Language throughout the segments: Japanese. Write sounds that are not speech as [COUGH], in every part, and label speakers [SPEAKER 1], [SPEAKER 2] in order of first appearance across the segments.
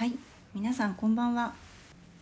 [SPEAKER 1] はい皆さんこんばんは。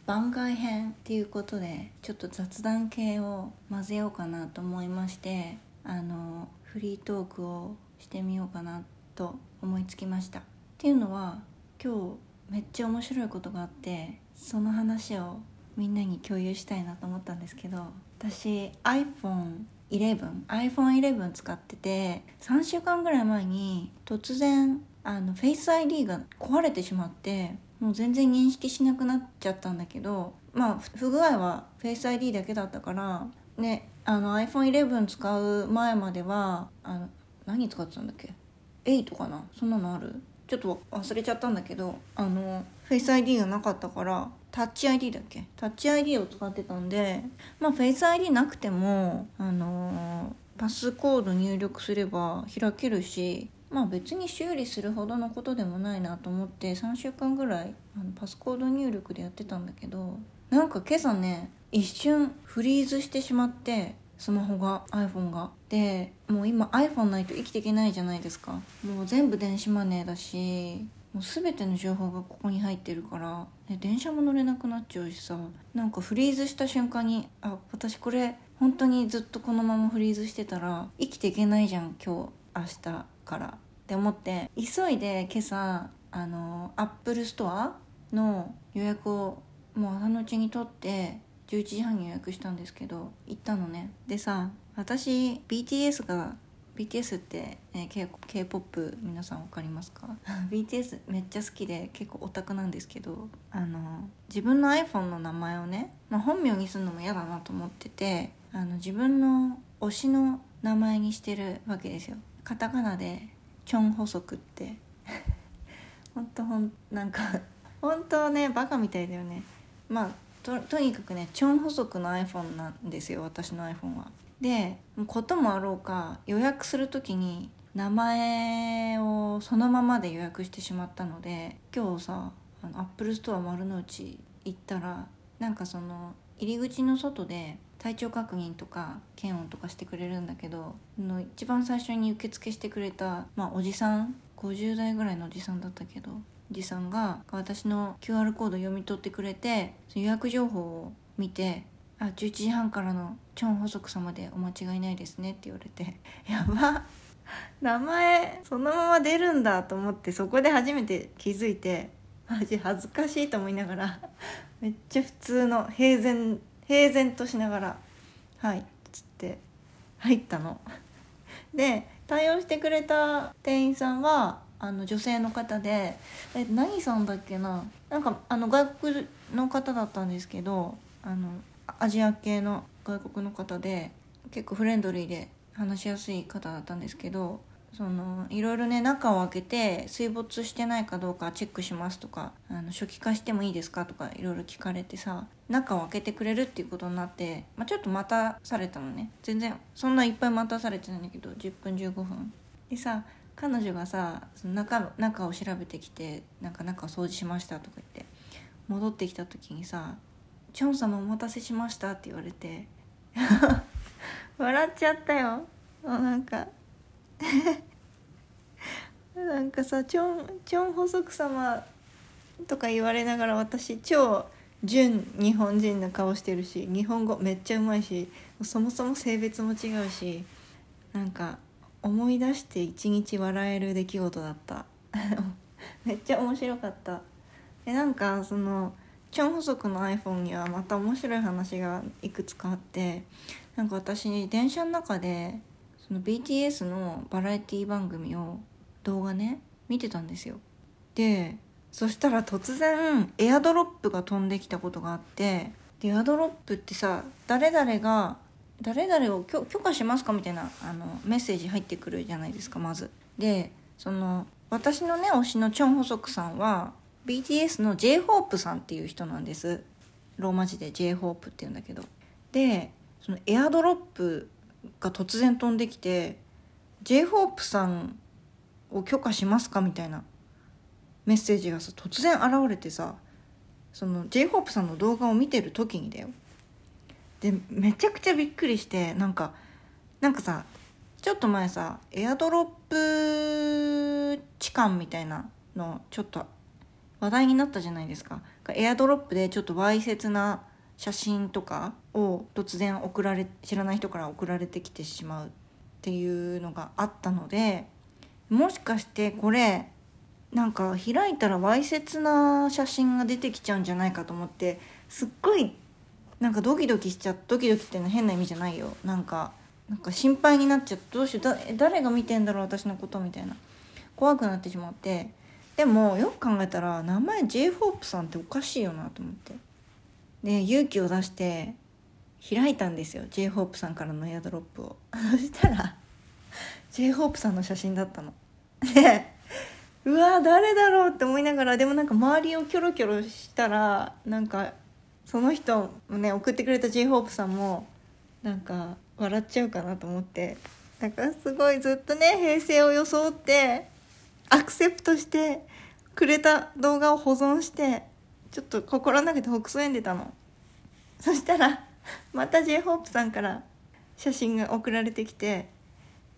[SPEAKER 1] 番外編っていうことでちょっと雑談系を混ぜようかなと思いましてあのフリートークをしてみようかなと思いつきました。っていうのは今日めっちゃ面白いことがあってその話をみんなに共有したいなと思ったんですけど私 iPhone11 iPhone11 使ってて3週間ぐらい前に突然あの Face ID が壊れてしまってもう全然認識しなくなっちゃったんだけどまあ不具合は Face ID だけだったからねあの iPhone11 使う前まではあの何使ってたんだっけ？8かな？そんなのある？ちょっと忘れちゃったんだけどあの Face ID がなかったからタッチ ID だっけ？タッチ ID を使ってたんでまあ Face ID なくてもあのパスコード入力すれば開けるしまあ別に修理するほどのことでもないなと思って3週間ぐらいあのパスコード入力でやってたんだけどなんか今朝ね一瞬フリーズしてしまってスマホが iPhone が。でもう今 iPhone ないと生きていけないじゃないですか。もう全部電子マネーだしもう全ての情報がここに入ってるから電車も乗れなくなっちゃうしさなんかフリーズした瞬間にあ私これ本当にずっとこのままフリーズしてたら生きていけないじゃん今日明日。からって思って急いで今朝あのアップルストアの予約をもう朝のうちに取って11時半に予約したんですけど行ったのね。でさ私 BTS が BTS って、ね、K- K-POP 皆さん分かりますか？[LAUGHS] BTS めっちゃ好きで結構オタクなんですけどあの自分の iPhone の名前をね、まあ、本名にするのも嫌だなと思っててあの自分の推しの名前にしてるわけですよ。カタカナでチョンホソクって。[LAUGHS] ほんとほんなんか本当ねバカみたいだよね。まあととにかくねチョンホソクの iPhone なんですよ私の iPhone は。でこともあろうか予約する時に名前をそのままで予約してしまったので今日さアップルストア丸の内行ったらなんかその入り口の外で体調確認とか検温とかしてくれるんだけどの一番最初に受付してくれた、まあ、おじさん50代ぐらいのおじさんだったけどおじさんが私の QR コード読み取ってくれて予約情報を見て「あ11時半からのチョン補足様でお間違いないですね」って言われて「やば名前そのまま出るんだ」と思ってそこで初めて気づいてマジ恥ずかしいと思いながらめっちゃ普通の平然平然としながら「はい」っつって入ったの。で対応してくれた店員さんはあの女性の方でえ何さんだっけな？なんかあの外国の方だったんですけどあのアジア系の外国の方で結構フレンドリーで話しやすい方だったんですけどそのいろいろね中を開けて水没してないかどうかチェックしますとかあの初期化してもいいですかとかいろいろ聞かれてさ中を開けてくれるっていうことになって、まあ、ちょっと待たされたのね。全然そんないっぱい待たされてないんだけど10分15分。でさ彼女がさその中中を調べてきてなんか中を掃除しましたとか言って戻ってきた時にさ「チョン様お待たせしました」って言われて笑っちゃったよ。なんか [LAUGHS] なんかさチョンチョン補足様とか言われながら私超純日本人の顔してるし日本語めっちゃうまいしそもそも性別も違うしなんか思い出して一日笑える出来事だった。[LAUGHS] めっちゃ面白かった。でなんかそのチョン補足の iPhone にはまた面白い話がいくつかあってなんか私電車の中でその BTS のバラエティ番組を動画ね見てたんですよ。でそしたら突然エアドロップが飛んできたことがあってでエアドロップってさ誰々が誰々を許可しますか？みたいなあのメッセージ入ってくるじゃないですかまず。でその私のね推しのチョン・ホソクさんは BTS の J−HOPE さんっていう人なんです。ローマ字で J−HOPE っていうんだけど。でそのエアドロップが突然飛んできて J−HOPE さんを許可しますかみたいなメッセージがさ突然現れてさその J−HOPE さんの動画を見てる時にだよ。でめちゃくちゃびっくりしてなんかなんかさちょっと前さエアドロップ痴漢みたいなのちょっと話題になったじゃないですか。エアドロップでちょっとわいせつな写真とかを突然送られ知らない人から送られてきてしまうっていうのがあったのでもしかしてこれなんか開いたらわいせつな写真が出てきちゃうんじゃないかと思ってすっごいなんかドキドキしちゃってドキドキっていうのは変な意味じゃないよ。なんかなんか心配になっちゃってどうしよう。だ誰が見てんだろう私のことみたいな。怖くなってしまって。でもよく考えたら名前 j ホープさんっておかしいよなと思って。で勇気を出して開いたんですよ j ホープさんからのエアドロップを。[LAUGHS] そしたら j ホープさんの写真だったの。でうわ誰だろうって思いながらでもなんか周りをキョロキョロしたらなんかその人もね送ってくれた j ホープさんもなんか笑っちゃうかなと思って。なんかすごいずっとね平成を装ってアクセプトしてくれた動画を保存してちょっと心の中でほくそ笑んでたの。そしたらまた j ホープさんから写真が送られてきて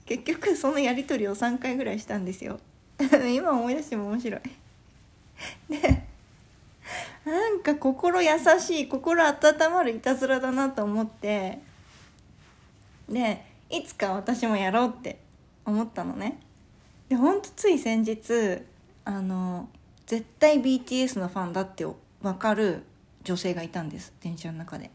[SPEAKER 1] 結局そのやり取りを3回ぐらいしたんですよ。[LAUGHS] 今思い出しても面白い。でなんか心優しい心温まるいたずらだなと思ってでいつか私もやろうって思ったのね。でほんとつい先日あの絶対 BTS のファンだって分かる女性がいたんです電車の中で。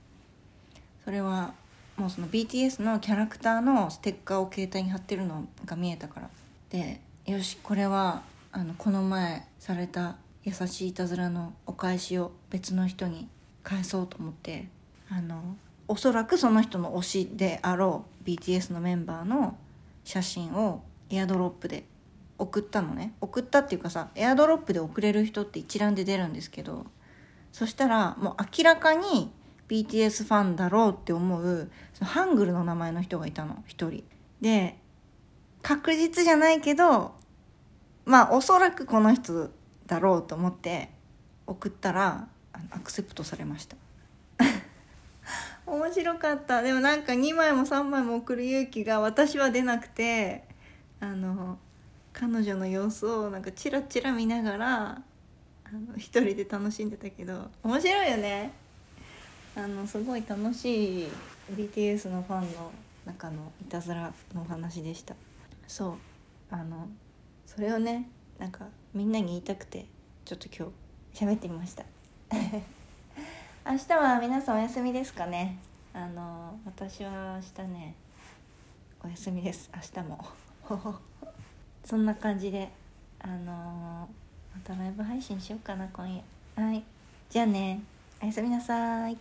[SPEAKER 1] それはもうその BTS のキャラクターのステッカーを携帯に貼ってるのが見えたから。でよしこれはあのこの前された優しいいたずらのお返しを別の人に返そうと思ってあのおそらくその人の推しであろう BTS のメンバーの写真をエアドロップで送ったのね。送ったっていうかさエアドロップで送れる人って一覧で出るんですけどそしたらもう明らかに BTS ファンだろうって思うそのハングルの名前の人がいたの一人。で確実じゃないけどまあおそらくこの人だろうと思って送ったらアクセプトされました。[LAUGHS] 面白かった。でもなんか2枚も3枚も送る勇気が私は出なくてあの彼女の様子をなんかチラチラ見ながらあの一人で楽しんでたけど面白いよね。あのすごい楽しい BTS のファンの中のいたずらのお話でした。そう。あのそれをねなんかみんなに言いたくてちょっと今日喋ってみました。[LAUGHS] 明日は皆さんお休みですかね。あの私は明日ねお休みです。明日も。[LAUGHS] そんな感じであのまたライブ配信しようかな今夜。はい。じゃあね。おやすみなさい。